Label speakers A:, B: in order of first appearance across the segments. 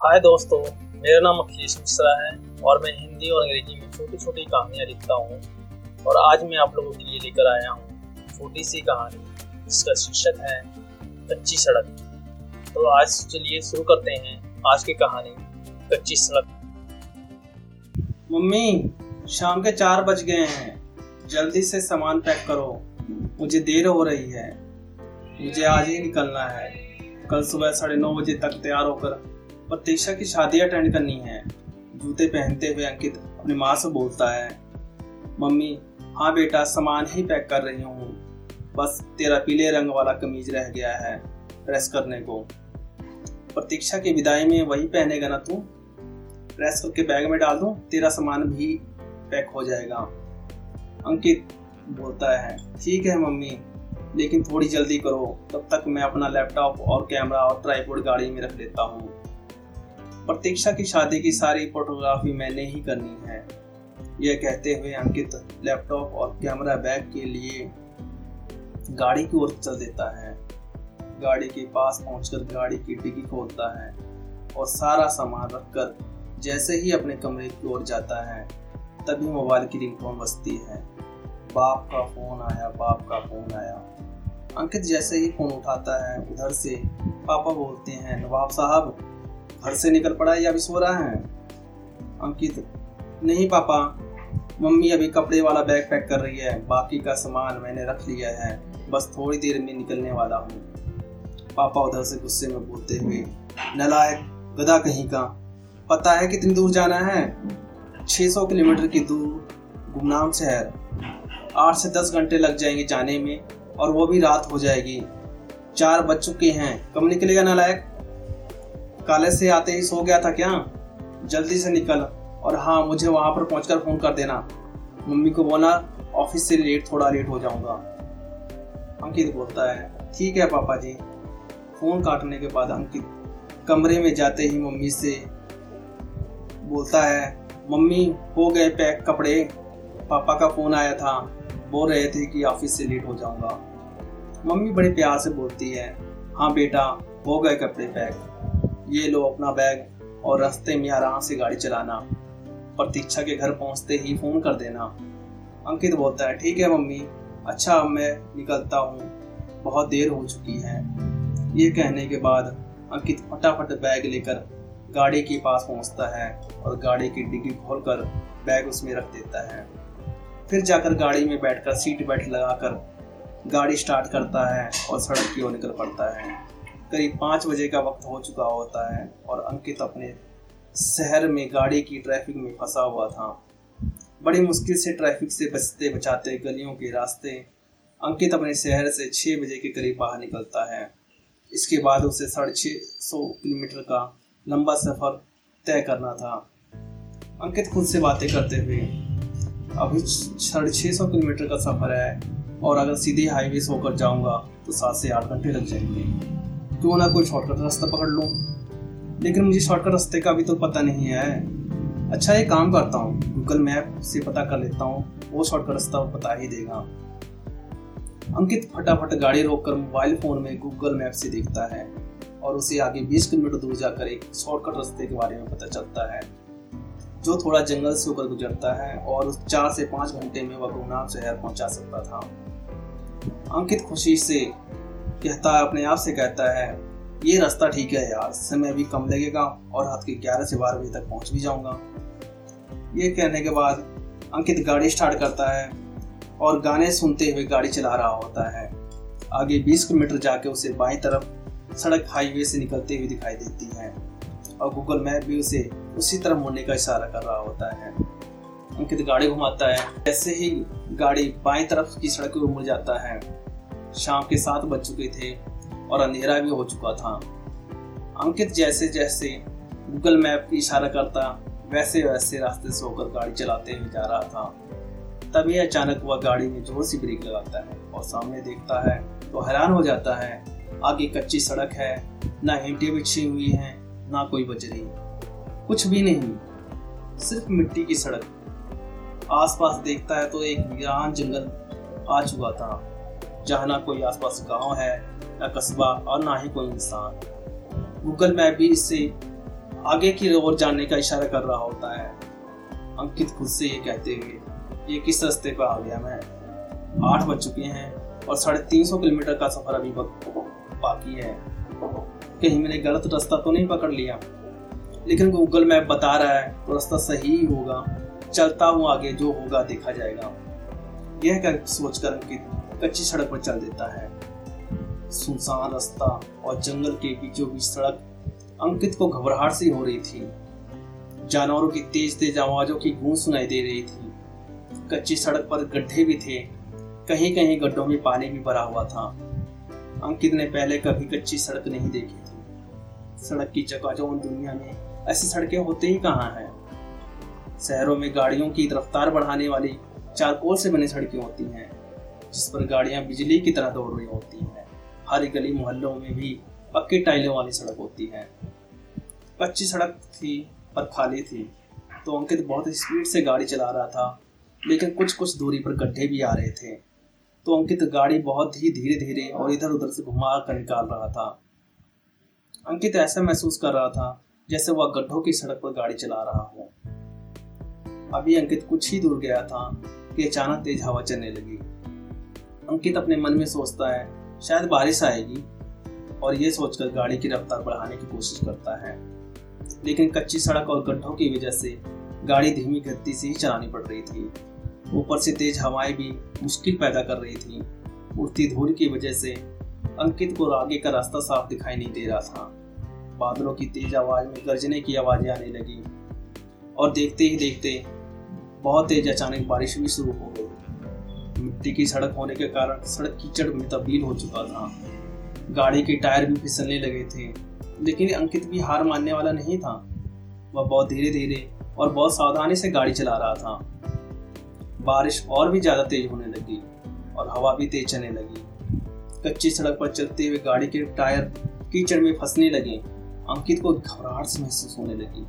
A: हाय दोस्तों, मेरा नाम अखिलेश मिश्रा है और मैं हिंदी और अंग्रेज़ी में छोटी छोटी कहानियाँ लिखता हूँ और आज मैं आप लोगों के लिए लेकर आया हूँ छोटी सी कहानी, जिसका शीर्षक है, कच्ची सड़क। तो आज चलिए शुरू करते हैं आज की कहानी, कच्ची सड़क।
B: मम्मी, शाम के चार बज गए हैं। जल्दी से सामान पैक करो। मुझे देर हो रही है। मुझे आज ही निकलना है। कल सुबह साढ़े नौ बजे तक तैयार होकर प्रतीक्षा की शादी अटेंड करनी है। जूते पहनते हुए अंकित अपनी माँ से बोलता है, मम्मी हाँ बेटा, सामान ही पैक कर रही हूँ। बस तेरा पीले रंग वाला कमीज रह गया है प्रेस करने को। प्रतीक्षा की विदाई में वही पहनेगा ना तू? प्रेस करके बैग में डाल दूँ, तेरा सामान भी पैक हो जाएगा। अंकित बोलता है, ठीक है मम्मी, लेकिन थोड़ी जल्दी करो। तब तक मैं अपना लैपटॉप और कैमरा और ट्राईपोर्ड गाड़ी में रख लेता हूँ। प्रतीक्षा की शादी की सारी फोटोग्राफी मैंने ही करनी है। यह कहते हुए अंकित लैपटॉप और कैमरा बैग के लिए गाड़ी की ओर चल देता है। गाड़ी के पास पहुंचकर गाड़ी की डिग्गी खोलता है और सारा सामान रखकर जैसे ही अपने कमरे की ओर जाता है, तभी मोबाइल की रिंगटोन बजती है। बाप का फ़ोन आया, बाप का फ़ोन आया। अंकित जैसे ही फ़ोन उठाता है, उधर से पापा बोलते हैं, नवाब साहब घर से निकल पड़ा है या अभी सो रहा है? अंकित, नहीं पापा। मम्मी अभी कपड़े वाला बैग पैक कर रही है। बाकी का सामान मैंने रख लिया है। बस थोड़ी देर में निकलने वाला हूँ। पापा उधर से गुस्से में बोलते हुए, नलायक गदा कहीं का? पता है कितनी दूर जाना है? 600 किलोमीटर की दूर, गुमनाम शहर। आठ से दस घंटे लग जाएँगे जाने में और वो भी रात हो जाएगी। चार बज चुके हैं। कब निकलेगा नालायक? कॉलेज से आते ही सो गया था क्या? जल्दी से निकल। और हाँ मुझे वहाँ पर पहुंचकर फ़ोन कर देना। मम्मी को बोला, ऑफ़िस से लेट, थोड़ा लेट हो जाऊँगा। अंकित बोलता है, ठीक है पापा जी फ़ोन काटने के बाद अंकित कमरे में जाते ही मम्मी से बोलता है, मम्मी, हो गए पैक कपड़े। पापा का फ़ोन आया था। बोल रहे थे कि ऑफ़िस से लेट हो जाऊँगा। मम्मी बड़े प्यार से बोलती है हाँ बेटा, हो गए कपड़े पैक। ये लो अपना बैग और रास्ते में आराम से गाड़ी चलाना। प्रतीक्षा के घर पहुँचते ही फ़ोन कर देना। अंकित बोलता है, ठीक है मम्मी अच्छा अब मैं निकलता हूँ। बहुत देर हो चुकी है। ये कहने के बाद अंकित फटाफट बैग लेकर गाड़ी के पास पहुँचता है और गाड़ी की डिग्गी खोलकर बैग उसमें रख देता है। फिर जाकर गाड़ी में बैठकर सीट बेल्ट लगाकर गाड़ी स्टार्ट करता है और सड़क की ओर निकल पड़ता है। करीब पाँच बजे का वक्त हो चुका होता है और अंकित अपने शहर में गाड़ी की ट्रैफ़िक में फंसा हुआ था। बड़ी मुश्किल से ट्रैफ़िक से बचते बचाते गलियों के रास्ते अंकित अपने शहर से छः बजे के करीब बाहर निकलता है। इसके बाद उसे साढ़े छः सौ किलोमीटर का लंबा सफ़र तय करना था। अंकित खुद से बातें करते हुए, अभी साढ़े छः सौ किलोमीटर का सफ़र है और अगर सीधे हाईवे से होकर जाऊँगा तो सात से आठ घंटे लग जाएँगे। क्यों ना कोई शॉर्टकट रास्ता पकड़ लूँ। लेकिन मुझे शॉर्टकट रास्ते का भी तो पता नहीं है। अच्छा ये काम करता हूँ। गूगल मैप से पता कर लेता हूँ। वो शॉर्टकट रास्ता बता ही देगा। अंकित फटाफट गाड़ी रोककर मोबाइल फ़ोन में गूगल मैप से देखता है और उसे आगे 20 किलोमीटर दूर जाकर एक शॉर्टकट रास्ते के बारे में पता चलता है, जो थोड़ा जंगल से होकर गुजरता है और उस चार से पाँच घंटे में वह गुमनाम शहर पहुँचा सकता था। अंकित खुशी से कहता है, अपने आप से कहता है, ये रास्ता ठीक है यार समय भी कम लगेगा और रात के ग्यारह से बारह बजे तक पहुँच भी जाऊँगा। ये कहने के बाद अंकित गाड़ी स्टार्ट करता है और गाने सुनते हुए गाड़ी चला रहा होता है। आगे 20 किलोमीटर जाके उसे बाई तरफ़ सड़क हाईवे से निकलते हुए दिखाई देती है और गूगल मैप भी उसे उसी तरफ़ मुड़ने का इशारा कर रहा होता है। अंकित गाड़ी घुमाता है। जैसे ही गाड़ी बाई तरफ़ की सड़क पर मुड़ जाता है। शाम के सात बज चुके थे और अंधेरा भी हो चुका था। अंकित जैसे जैसे गूगल मैप की इशारा करता, वैसे वैसे रास्ते से होकर गाड़ी चलाते हुए जा रहा था। तभी अचानक वह गाड़ी में ज़ोर से ब्रेक लगाता है और सामने देखता है तो हैरान हो जाता है, आगे कच्ची सड़क है, ना ईंटें बिछी हुई हैं, ना कोई बजरी। कुछ भी नहीं, सिर्फ़ मिट्टी की सड़क। आसपास देखता है तो एक वीरान जंगल आ चुका था। जहाँ ना कोई आसपास गाँव है, ना कस्बा और ना ही कोई इंसान। गूगल मैप भी इससे आगे की ओर जाने का इशारा कर रहा होता है। अंकित खुद से ये कहते हुए, ये किस रास्ते पर आ गया मैं? आठ बज चुके हैं और साढ़े तीन सौ किलोमीटर का सफ़र अभी बाकी है। कहीं मैंने गलत रास्ता तो नहीं पकड़ लिया? लेकिन गूगल मैप बता रहा है तो रास्ता सही होगा। चलता हूँ आगे, जो होगा देखा जाएगा। यह कर सोचकर अंकित कच्ची सड़क पर चल देता है। सुनसान रास्ता और जंगल के बीचों बीच सड़क अंकित को घबराहट सी हो रही थी। जानवरों की तेज तेज आवाजों की गूंज सुनाई दे रही थी। कच्ची सड़क पर गड्ढे भी थे। कहीं कहीं गड्ढों में पानी भी भरा हुआ था। अंकित ने पहले कभी कच्ची सड़क नहीं देखी थी। सड़क की चकाचौंध दुनिया में ऐसी सड़कें होते ही कहाँ हैं? शहरों में गाड़ियों की रफ्तार बढ़ाने वाली चारकोल से बनी सड़कें होती हैं। जिस पर गाड़ियाँ बिजली की तरह दौड़ रही होती हैं। हर गली मोहल्लों में भी पक्की टाइलों वाली सड़क होती है। कच्ची सड़क थी, पर खाली थी। तो अंकित बहुत स्पीड से गाड़ी चला रहा था, लेकिन कुछ कुछ दूरी पर गड्ढे भी आ रहे थे। तो अंकित गाड़ी बहुत ही धीरे धीरे और इधर उधर से घुमा कर निकाल रहा था। अंकित ऐसा महसूस कर रहा था, जैसे वह गड्ढों की सड़क पर गाड़ी चला रहा हो। अभी अंकित कुछ ही दूर गया था, कि अचानक तेज हवा चलने लगी। अंकित अपने मन में सोचता है, शायद बारिश आएगी, और ये सोचकर गाड़ी की रफ्तार बढ़ाने की कोशिश करता है। लेकिन कच्ची सड़क और गड्ढों की वजह से गाड़ी धीमी गति से ही चलानी पड़ रही थी। ऊपर से तेज हवाएँ भी मुश्किल पैदा कर रही थी। उड़ती धूल की वजह से अंकित को आगे का रास्ता साफ़ दिखाई नहीं दे रहा था। बादलों की तेज आवाज़ में गर्जने की आवाज़ें आने लगी, और देखते ही देखते बहुत तेज अचानक बारिश भी शुरू हो गई। मिट्टी की सड़क होने के कारण सड़क कीचड़ में तब्दील हो चुका था। गाड़ी के टायर भी फिसलने लगे थे, लेकिन अंकित भी हार मानने वाला नहीं था। वह बहुत धीरे धीरे और बहुत सावधानी से गाड़ी चला रहा था। बारिश और भी ज़्यादा तेज होने लगी और हवा भी तेज चलने लगी। कच्ची सड़क पर चलते हुए गाड़ी के टायर कीचड़ में फंसने लगे। अंकित को घबराहट महसूस होने लगी।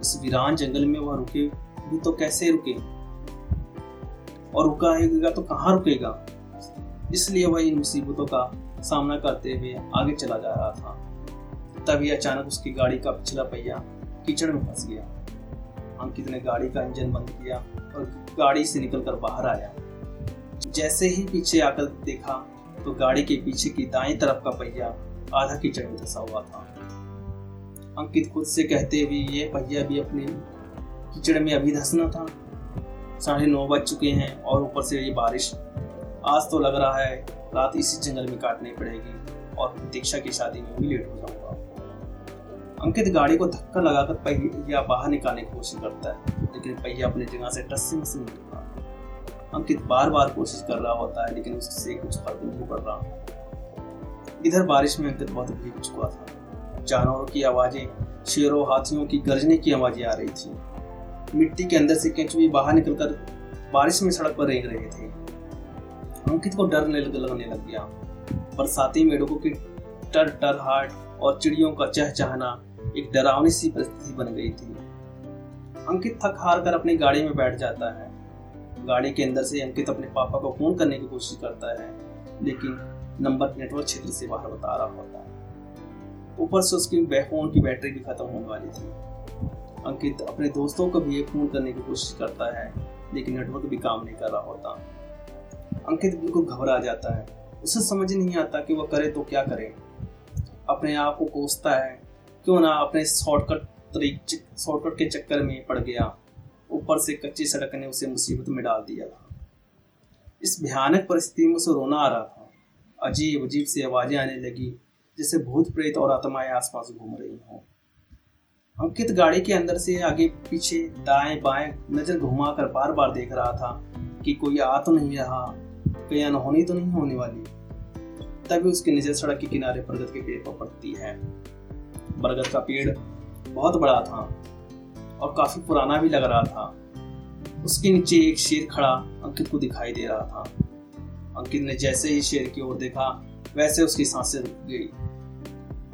B: इस वीरान जंगल में वह रुके भी तो कैसे रुके? और रुका तो कहाँ रुकेगा? इसलिए वह इन मुसीबतों का सामना करते हुए आगे चला जा रहा था। तभी अचानक उसकी गाड़ी का पिछला पहिया कीचड़ में फंस गया। अंकित ने गाड़ी का इंजन बंद किया और गाड़ी से निकलकर बाहर आया। जैसे ही पीछे आकर देखा तो गाड़ी के पीछे की दाएँ तरफ़ का पहिया आधा कीचड़ में धसा हुआ था। अंकित खुद से कहते हुए, ये पहिया भी अपने कीचड़ में अभी धसना था। साढ़े नौ बज चुके हैं और ऊपर से ये बारिश आज तो लग रहा है रात इसी जंगल में काटनी पड़ेगी और प्रतीक्षा की शादी में भी लेट हो जाऊँगा। अंकित गाड़ी को धक्का लगाकर पहिया बाहर निकालने की कोशिश करता है, लेकिन पहिया अपनी जगह से टस से नहीं रहा अंकित बार बार कोशिश कर रहा होता है, लेकिन उससे कुछ फ़र्क नहीं पड़ रहा। इधर बारिश में अंकित बहुत भीग चुका था। जानवरों की आवाज़ें, शेरों, हाथियों की गरजने की आवाज़ें आ रही थी। मिट्टी के अंदर से केंचुए बाहर निकलकर बारिश में सड़क पर रेंग रहे थे। अंकित को डर लगने लग गया। बरसाती मेढकों की टर टर हाट और चिड़ियों का चहचहाना एक डरावनी सी परिस्थिति बन गई थी। अंकित थक हार कर अपनी गाड़ी में बैठ जाता है। गाड़ी के अंदर से अंकित अपने पापा को फ़ोन करने की कोशिश करता है, लेकिन नंबर नेटवर्क क्षेत्र से बाहर बता रहा होता है। ऊपर से उसकी फ़ोन की बैटरी भी खत्म होने वाली थी। अंकित अपने दोस्तों को भी फ़ोन करने की कोशिश करता है, लेकिन नेटवर्क भी काम नहीं कर रहा होता। अंकित बिल्कुल घबरा जाता है। उसे समझ नहीं आता कि वह करे तो क्या करे। अपने आप को कोसता है। क्यों ना अपने शॉर्टकट तरीक शॉर्टकट के चक्कर में पड़ गया। ऊपर से कच्ची सड़क ने उसे मुसीबत में डाल दिया था। इस भयानक परिस्थिति में उसे रोना आ रहा था। अजीब अजीब सी आवाज़ें आने लगी जैसे भूत प्रेत और आत्माएँ आसपास घूम रही हों। अंकित गाड़ी के अंदर से आगे पीछे दाएँ बाएँ नज़र घुमाकर बार बार देख रहा था कि कोई आ तो नहीं रहा, कहीं अनहोनी तो नहीं होने वाली। तभी उसकी नज़र सड़क के किनारे बरगद के पेड़ पर पड़ती है। बरगद का पेड़ बहुत बड़ा था और काफ़ी पुराना भी लग रहा था। उसके नीचे एक शेर खड़ा अंकित को दिखाई दे रहा था। अंकित ने जैसे ही शेर की ओर देखा, वैसे उसकी साँसें रुक गई।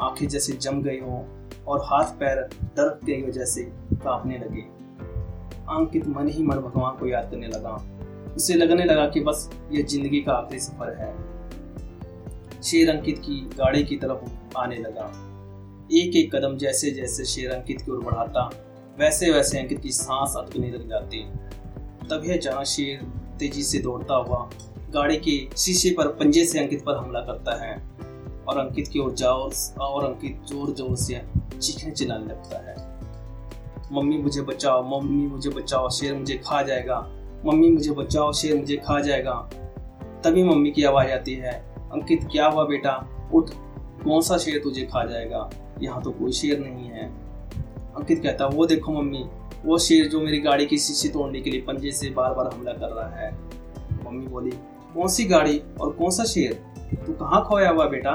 B: आँखें जैसे जम गई हों और हाथ पैर डर की वजह से कांपने लगे। अंकित मन ही मन भगवान को याद करने लगा। उसे लगने लगा कि बस ये ज़िंदगी का आखिरी सफ़र है। शेर अंकित की गाड़ी की तरफ़ आने लगा। एक एक कदम जैसे जैसे शेर अंकित की ओर बढ़ाता वैसे वैसे अंकित की सांस अटकने लग जाती। तभी अचानक शेर तेज़ी से दौड़ता हुआ गाड़ी के शीशे पर पंजे से अंकित पर हमला करता है। और अंकित की ओर जाओ, और अंकित ज़ोर ज़ोर से चीखने चिल्लाने लगता है। मम्मी मुझे बचाओ, मम्मी मुझे बचाओ, शेर मुझे खा जाएगा। मम्मी मुझे बचाओ, शेर मुझे खा जाएगा। तभी मम्मी की आवाज़ आती है, अंकित क्या हुआ बेटा? उठ, कौन सा शेर तुझे खा जाएगा? यहाँ तो कोई शेर नहीं है। अंकित कहता, वो देखो मम्मी, वो शेर जो मेरी गाड़ी की शीशी तोड़ने के लिए पंजे से बार बार हमला कर रहा है। मम्मी बोली, कौन सी गाड़ी और कौन सा शेर? तू कहाँ खोया हुआ बेटा?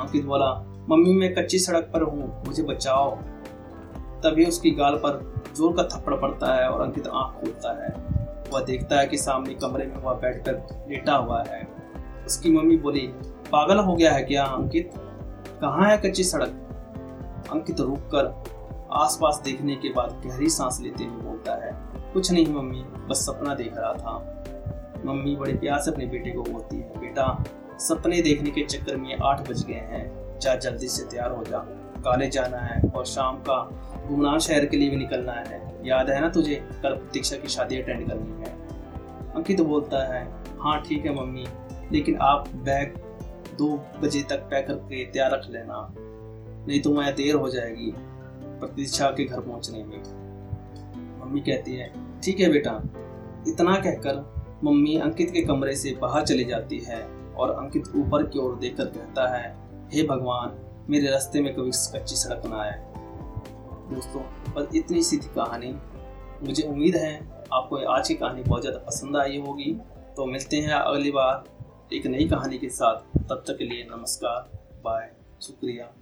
B: अंकित बोला मम्मी, मैं कच्ची सड़क पर हूँ, मुझे बचाओ। तभी उसकी गाल पर ज़ोर का थप्पड़ पड़ता है और अंकित आँख खोलता है। वह देखता है कि सामने कमरे में वह बैठकर लेटा हुआ है। उसकी मम्मी बोली, पागल हो गया है क्या अंकित? कहाँ है कच्ची सड़क? अंकित रुक कर आसपास देखने के बाद गहरी सांस लेते हुए बोलता है, कुछ नहीं मम्मी, बस सपना देख रहा था। मम्मी बड़े प्यार से अपने बेटे को बोलती है, बेटा सपने देखने के चक्कर में आठ बज गए हैं। जा जल्दी से तैयार हो जा। कॉलेज जाना है और शाम का गुमनाम शहर के लिए भी निकलना है। याद है ना तुझे? कल प्रतीक्षा की शादी अटेंड करनी है। अंकित तो बोलता है हाँ ठीक है मम्मी, लेकिन आप बैग दो बजे तक पैक करके तैयार रख लेना, नहीं तो मैं देर हो जाएगी प्रतीक्षा के घर पहुँचने में। मम्मी कहती है, ठीक है बेटा, इतना कहकर मम्मी अंकित के कमरे से बाहर चली जाती है। और अंकित ऊपर की ओर देखकर कहता है, हे hey भगवान, मेरे रास्ते में कभी कच्ची सड़क ना आए। दोस्तों बस इतनी सी थी कहानी। मुझे उम्मीद है, आपको आज की कहानी बहुत ज़्यादा पसंद आई होगी। तो मिलते हैं अगली बार एक नई कहानी के साथ। तब तक के लिए नमस्कार, बाय, शुक्रिया।